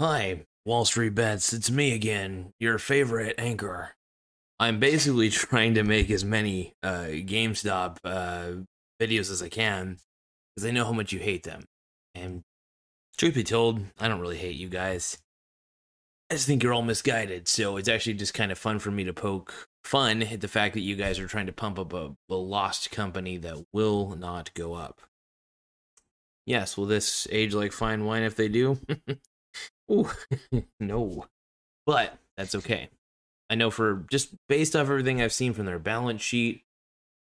Hi, Wall Street Bets. It's me again, your favorite anchor. I'm basically trying to make as many uh, GameStop uh, videos as I can because I know how much you hate them. And truth be told, I don't really hate you guys. I just think you're all misguided. So it's actually just kind of fun for me to poke fun at the fact that you guys are trying to pump up a, a lost company that will not go up. Yes, will this age like fine wine if they do? Ooh, no. But that's okay. I know for just based off everything I've seen from their balance sheet,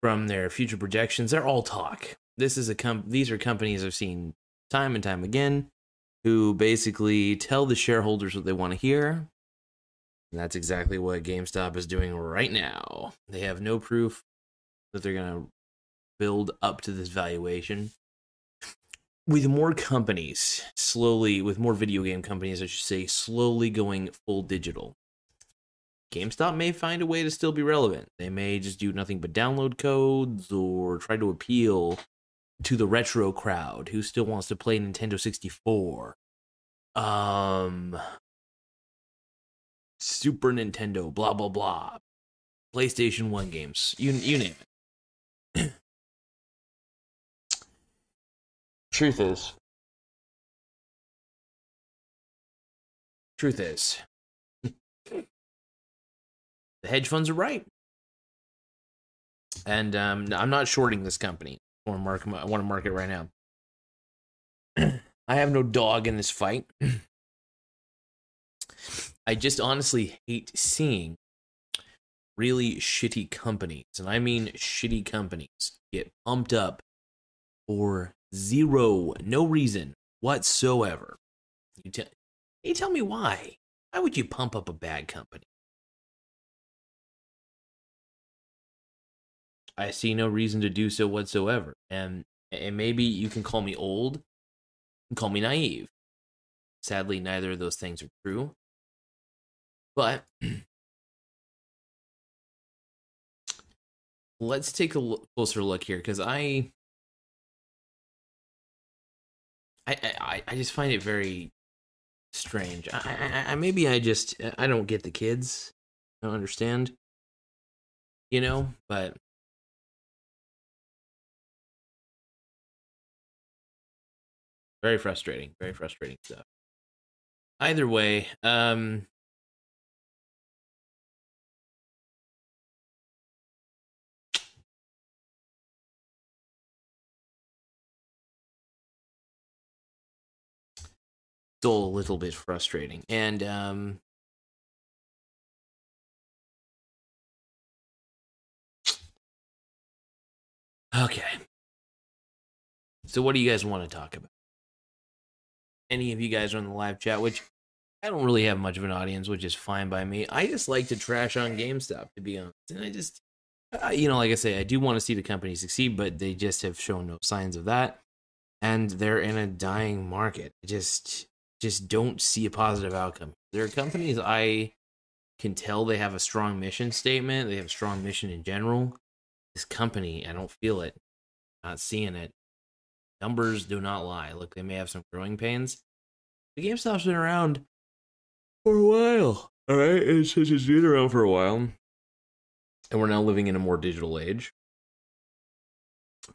from their future projections, they're all talk. This is a com- these are companies I've seen time and time again who basically tell the shareholders what they want to hear. And that's exactly what GameStop is doing right now. They have no proof that they're going to build up to this valuation with more companies slowly with more video game companies i should say slowly going full digital. Gamestop may find a way to still be relevant. They may just do nothing but download codes or try to appeal to the retro crowd who still wants to play nintendo 64 um super nintendo blah blah blah. Playstation 1 games you you name it Truth is, truth is, the hedge funds are right, and um, I'm not shorting this company. I want to mark. I want to mark it right now. I have no dog in this fight. I just honestly hate seeing really shitty companies, and I mean shitty companies, get pumped up for Zero. No reason whatsoever. You, you tell me why. Why would you pump up a bad company? I see no reason to do so whatsoever. And and maybe you can call me old and call me naive. Sadly, neither of those things are true. But let's take a closer look here because I I, I I just find it very strange. I, I, I maybe I just I don't get the kids. I don't understand. You know, but very frustrating. Very frustrating stuff. Either way, um still a little bit frustrating. And um, okay. So, what do you guys want to talk about? Any of you guys are in the live chat, which I don't really have much of an audience, which is fine by me. I just like to trash on GameStop, to be honest. And I just, uh, you know, like I say, I do want to see the company succeed, but they just have shown no signs of that. And they're in a dying market. Just, just don't see a positive outcome. There are companies I can tell they have a strong mission statement, they have a strong mission in general. This company, I don't feel it. Not seeing it. Numbers do not lie. Look, they may have some growing pains. The GameStop's been around for a while. All right, it's, it's been around for a while, and we're now living in a more digital age.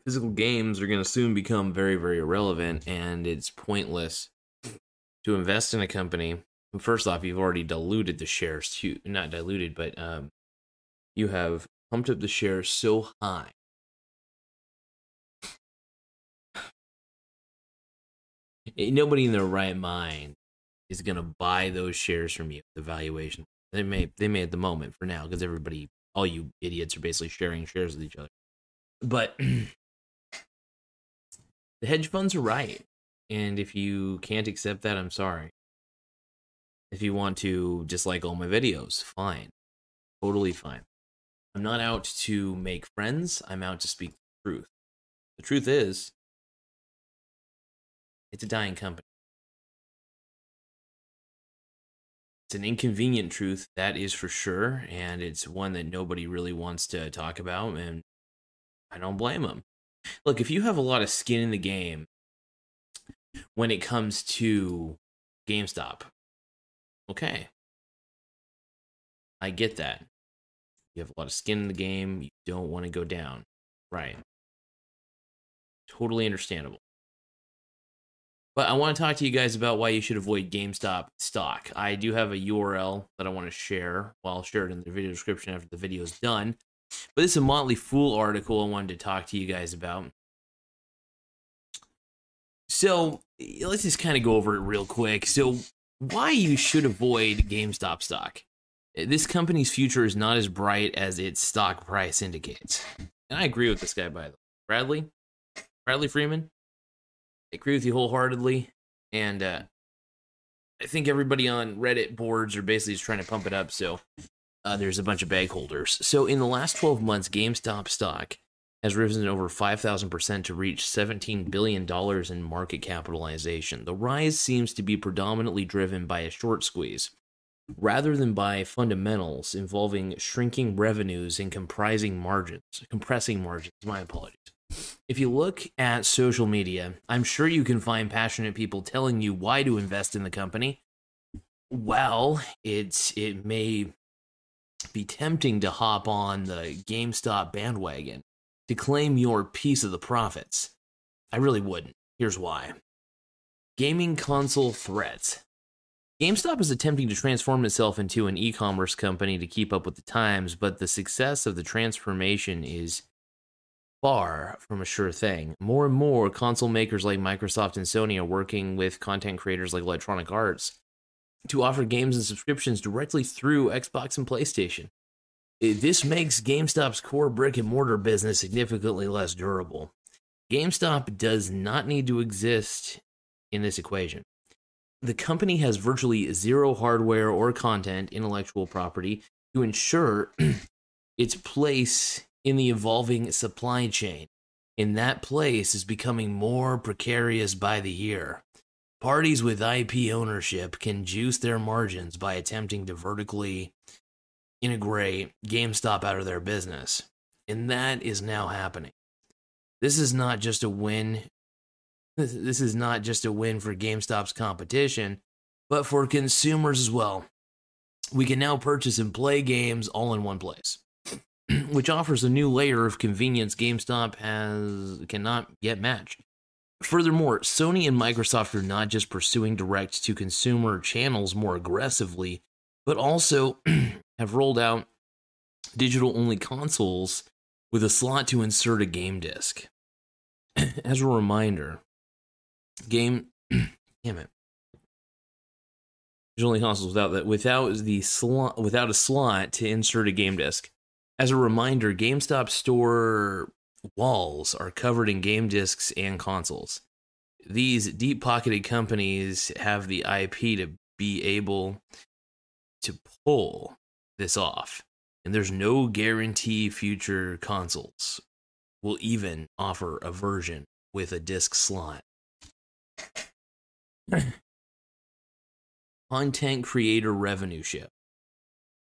Physical games are going to soon become very, very irrelevant, and it's pointless to invest in a company, first off, you've already diluted the shares to not diluted, but um, you have pumped up the shares so high. Nobody in their right mind is gonna buy those shares from you. The valuation they may they may at the moment for now because everybody, all you idiots, are basically sharing shares with each other. But the hedge funds are right And if you can't accept that, I'm sorry. If you want to dislike all my videos, fine. Totally fine. I'm not out to make friends, I'm out to speak the truth. The truth is, it's a dying company. It's an inconvenient truth, that is for sure, and it's one that nobody really wants to talk about, and I don't blame them. Look, if you have a lot of skin in the game when it comes to GameStop, okay. I get that. You have a lot of skin in the game, you don't want to go down. Right. Totally understandable. But I want to talk to you guys about why you should avoid GameStop stock. I do have a URL that I want to share. Well, I'll share it in the video description after the video is done. But this is a Motley Fool article I wanted to talk to you guys about. So let's just kind of go over it real quick. So, why you should avoid GameStop stock? This company's future is not as bright as its stock price indicates. And I agree with this guy, by the way. Bradley? Bradley Freeman? I agree with you wholeheartedly, and uh, I think everybody on Reddit boards are basically just trying to pump it up. So uh, there's a bunch of bag holders. So in the last 12 months, GameStop stock has risen over 5,000% to reach $17 billion in market capitalization. The rise seems to be predominantly driven by a short squeeze rather than by fundamentals involving shrinking revenues and comprising margins, compressing margins. My apologies. If you look at social media, I'm sure you can find passionate people telling you why to invest in the company. Well, it's it may be tempting to hop on the GameStop bandwagon to claim your piece of the profits. I really wouldn't. Here's why. Gaming console threats. GameStop is attempting to transform itself into an e commerce company to keep up with the times, but the success of the transformation is far from a sure thing. More and more console makers like Microsoft and Sony are working with content creators like Electronic Arts to offer games and subscriptions directly through Xbox and PlayStation. This makes GameStop's core brick and mortar business significantly less durable. GameStop does not need to exist in this equation. The company has virtually zero hardware or content intellectual property to ensure its place in the evolving supply chain, and that place is becoming more precarious by the year. Parties with IP ownership can juice their margins by attempting to vertically integrate GameStop out of their business, and that is now happening. This is not just a win. This is not just a win for GameStop's competition, but for consumers as well. We can now purchase and play games all in one place. which offers a new layer of convenience GameStop has cannot yet match. Furthermore, Sony and Microsoft are not just pursuing direct to consumer channels more aggressively, but also have rolled out digital only consoles with a slot to insert a game disc. As a reminder, game damn it. Digital only consoles without that without the slot without a slot to insert a game disc. As a reminder, GameStop store walls are covered in game discs and consoles. These deep pocketed companies have the IP to be able to pull this off. And there's no guarantee future consoles will even offer a version with a disc slot. Content creator revenue ship.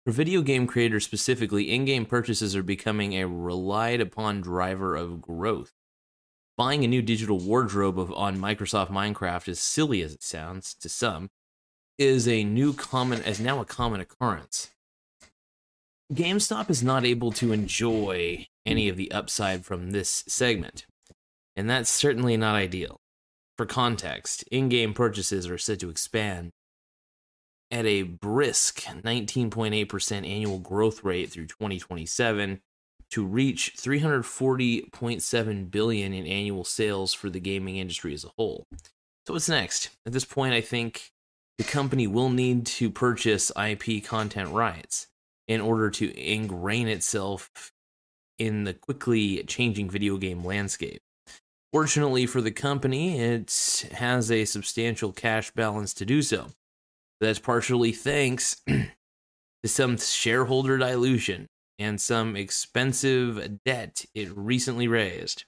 For video game creators specifically, in game purchases are becoming a relied upon driver of growth. Buying a new digital wardrobe of, on Microsoft Minecraft, as silly as it sounds to some, is a new common as now a common occurrence. GameStop is not able to enjoy any of the upside from this segment, and that's certainly not ideal. For context, in game purchases are said to expand at a brisk 19.8% annual growth rate through 2027 to reach 340.7 billion in annual sales for the gaming industry as a whole. So what's next? At this point I think the company will need to purchase IP content rights in order to ingrain itself in the quickly changing video game landscape. Fortunately for the company, it has a substantial cash balance to do so. That's partially thanks to some shareholder dilution and some expensive debt it recently raised.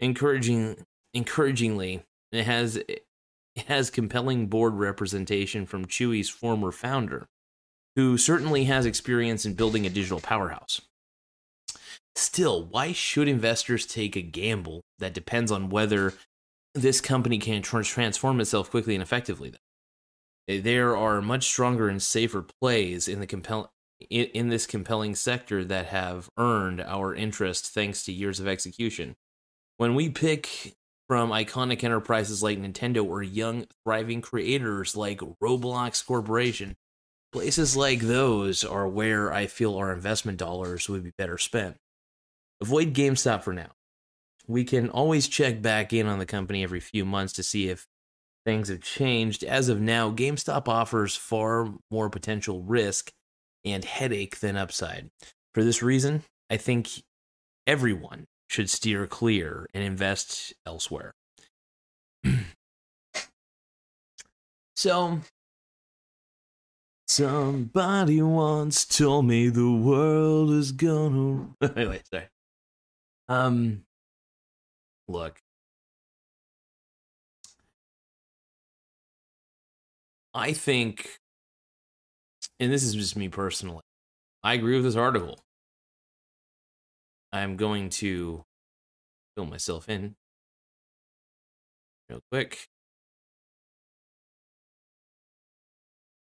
Encouraging, encouragingly, it has has compelling board representation from Chewy's former founder, who certainly has experience in building a digital powerhouse. Still, why should investors take a gamble that depends on whether this company can transform itself quickly and effectively? Eh, there are much stronger and safer plays in the compel in, in this compelling sector that have earned our interest thanks to years of execution. When we pick from iconic enterprises like Nintendo or young, thriving creators like Roblox Corporation, places like those are where I feel our investment dollars would be better spent. Avoid GameStop for now. We can always check back in on the company every few months to see if things have changed. As of now, GameStop offers far more potential risk and headache than upside. For this reason, I think everyone should steer clear and invest elsewhere. so, somebody once told me the world is gonna. anyway, sorry. Um, look. I think, and this is just me personally, I agree with this article. I'm going to fill myself in real quick.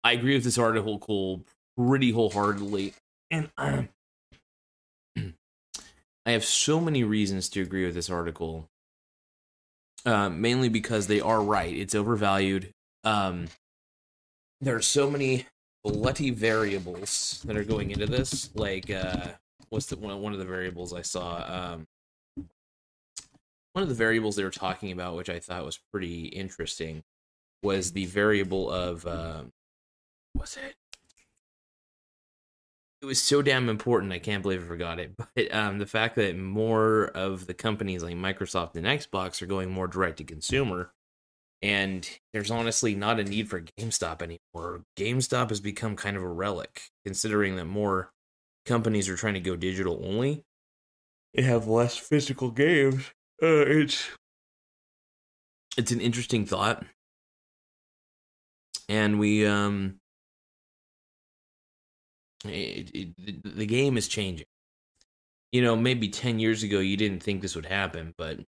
I agree with this article pretty wholeheartedly. And I have so many reasons to agree with this article. Uh, mainly because they are right. It's overvalued. Um, there are so many bloody variables that are going into this. Like, uh, what's the one, one of the variables I saw? Um, one of the variables they were talking about, which I thought was pretty interesting, was the variable of um, what's it? It was so damn important. I can't believe I forgot it. But um, the fact that more of the companies like Microsoft and Xbox are going more direct to consumer, and there's honestly not a need for GameStop anymore. GameStop has become kind of a relic, considering that more companies are trying to go digital only and have less physical games. Uh, it's it's an interesting thought, and we um, it, it, the game is changing. You know, maybe ten years ago you didn't think this would happen, but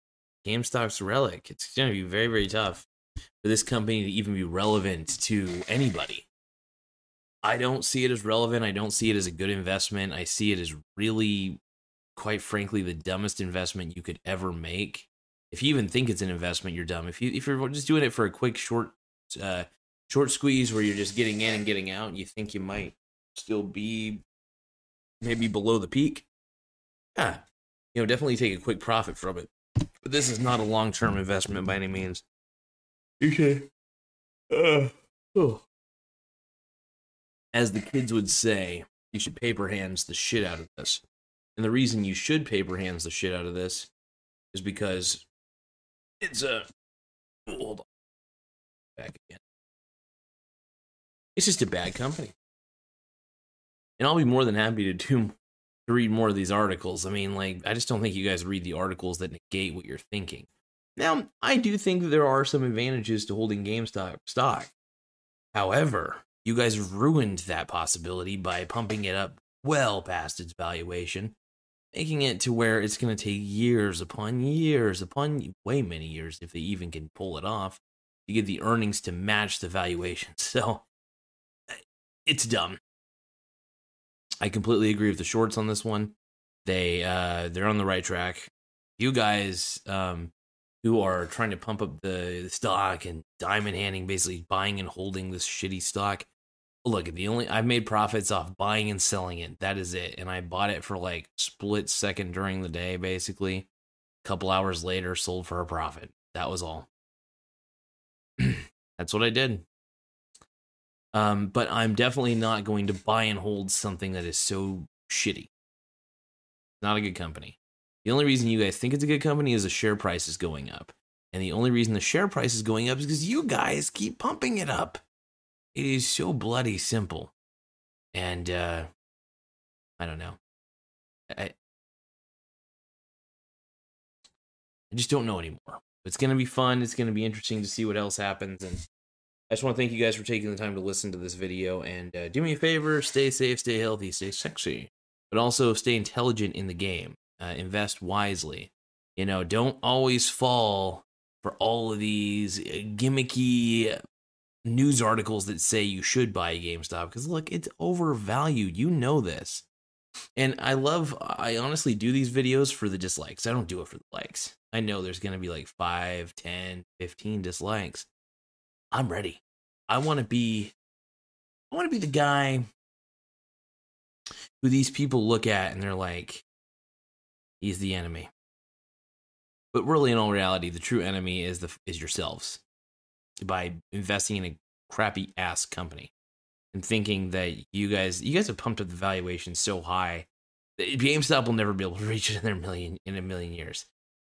GameStop's relic. It's going to be very very tough for this company to even be relevant to anybody. I don't see it as relevant. I don't see it as a good investment. I see it as really, quite frankly, the dumbest investment you could ever make. If you even think it's an investment, you're dumb. If you if you're just doing it for a quick short uh, short squeeze where you're just getting in and getting out, and you think you might still be maybe below the peak, yeah, you know, definitely take a quick profit from it. But this is not a long term investment by any means. Okay. Uh, oh as the kids would say, you should paper hands the shit out of this. And the reason you should paper hands the shit out of this is because it's a hold on back again. It's just a bad company. And I'll be more than happy to do to read more of these articles. I mean, like, I just don't think you guys read the articles that negate what you're thinking. Now, I do think that there are some advantages to holding GameStop stock. However, you guys ruined that possibility by pumping it up well past its valuation, making it to where it's going to take years upon years upon way many years if they even can pull it off to get the earnings to match the valuation. So it's dumb. I completely agree with the shorts on this one. They uh they're on the right track. You guys um who are trying to pump up the stock and diamond handing basically buying and holding this shitty stock look the only i've made profits off buying and selling it. That is it. And i bought it for like split second during the day basically. A couple hours later sold for a profit. That was all. That's what i did. Um but i'm definitely not going to buy and hold something that is so shitty. Not a good company. The only reason you guys think it's a good company is the share price is going up. And the only reason the share price is going up is because you guys keep pumping it up. It is so bloody simple. And uh I don't know. I I just don't know anymore. It's going to be fun. It's going to be interesting to see what else happens and I just want to thank you guys for taking the time to listen to this video and uh, do me a favor, stay safe, stay healthy, stay sexy, but also stay intelligent in the game. Uh, invest wisely. You know, don't always fall for all of these uh, gimmicky news articles that say you should buy a GameStop because look, it's overvalued. You know this. And I love, I honestly do these videos for the dislikes. I don't do it for the likes. I know there's going to be like 5, 10, 15 dislikes. I'm ready. I want to be, I want to be the guy who these people look at and they're like, he's the enemy. But really, in all reality, the true enemy is the is yourselves by investing in a crappy ass company and thinking that you guys you guys have pumped up the valuation so high that GameStop will never be able to reach it in million in a million years.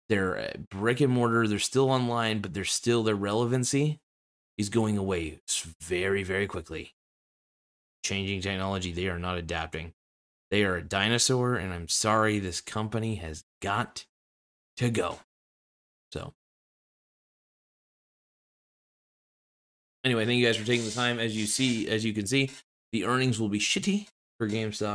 They're uh, brick and mortar, they're still online, but they're still their relevancy is going away very very quickly. Changing technology, they are not adapting. They are a dinosaur, and I'm sorry, this company has got to go. Anyway, thank you guys for taking the time. As you see, as you can see, the earnings will be shitty for GameStop.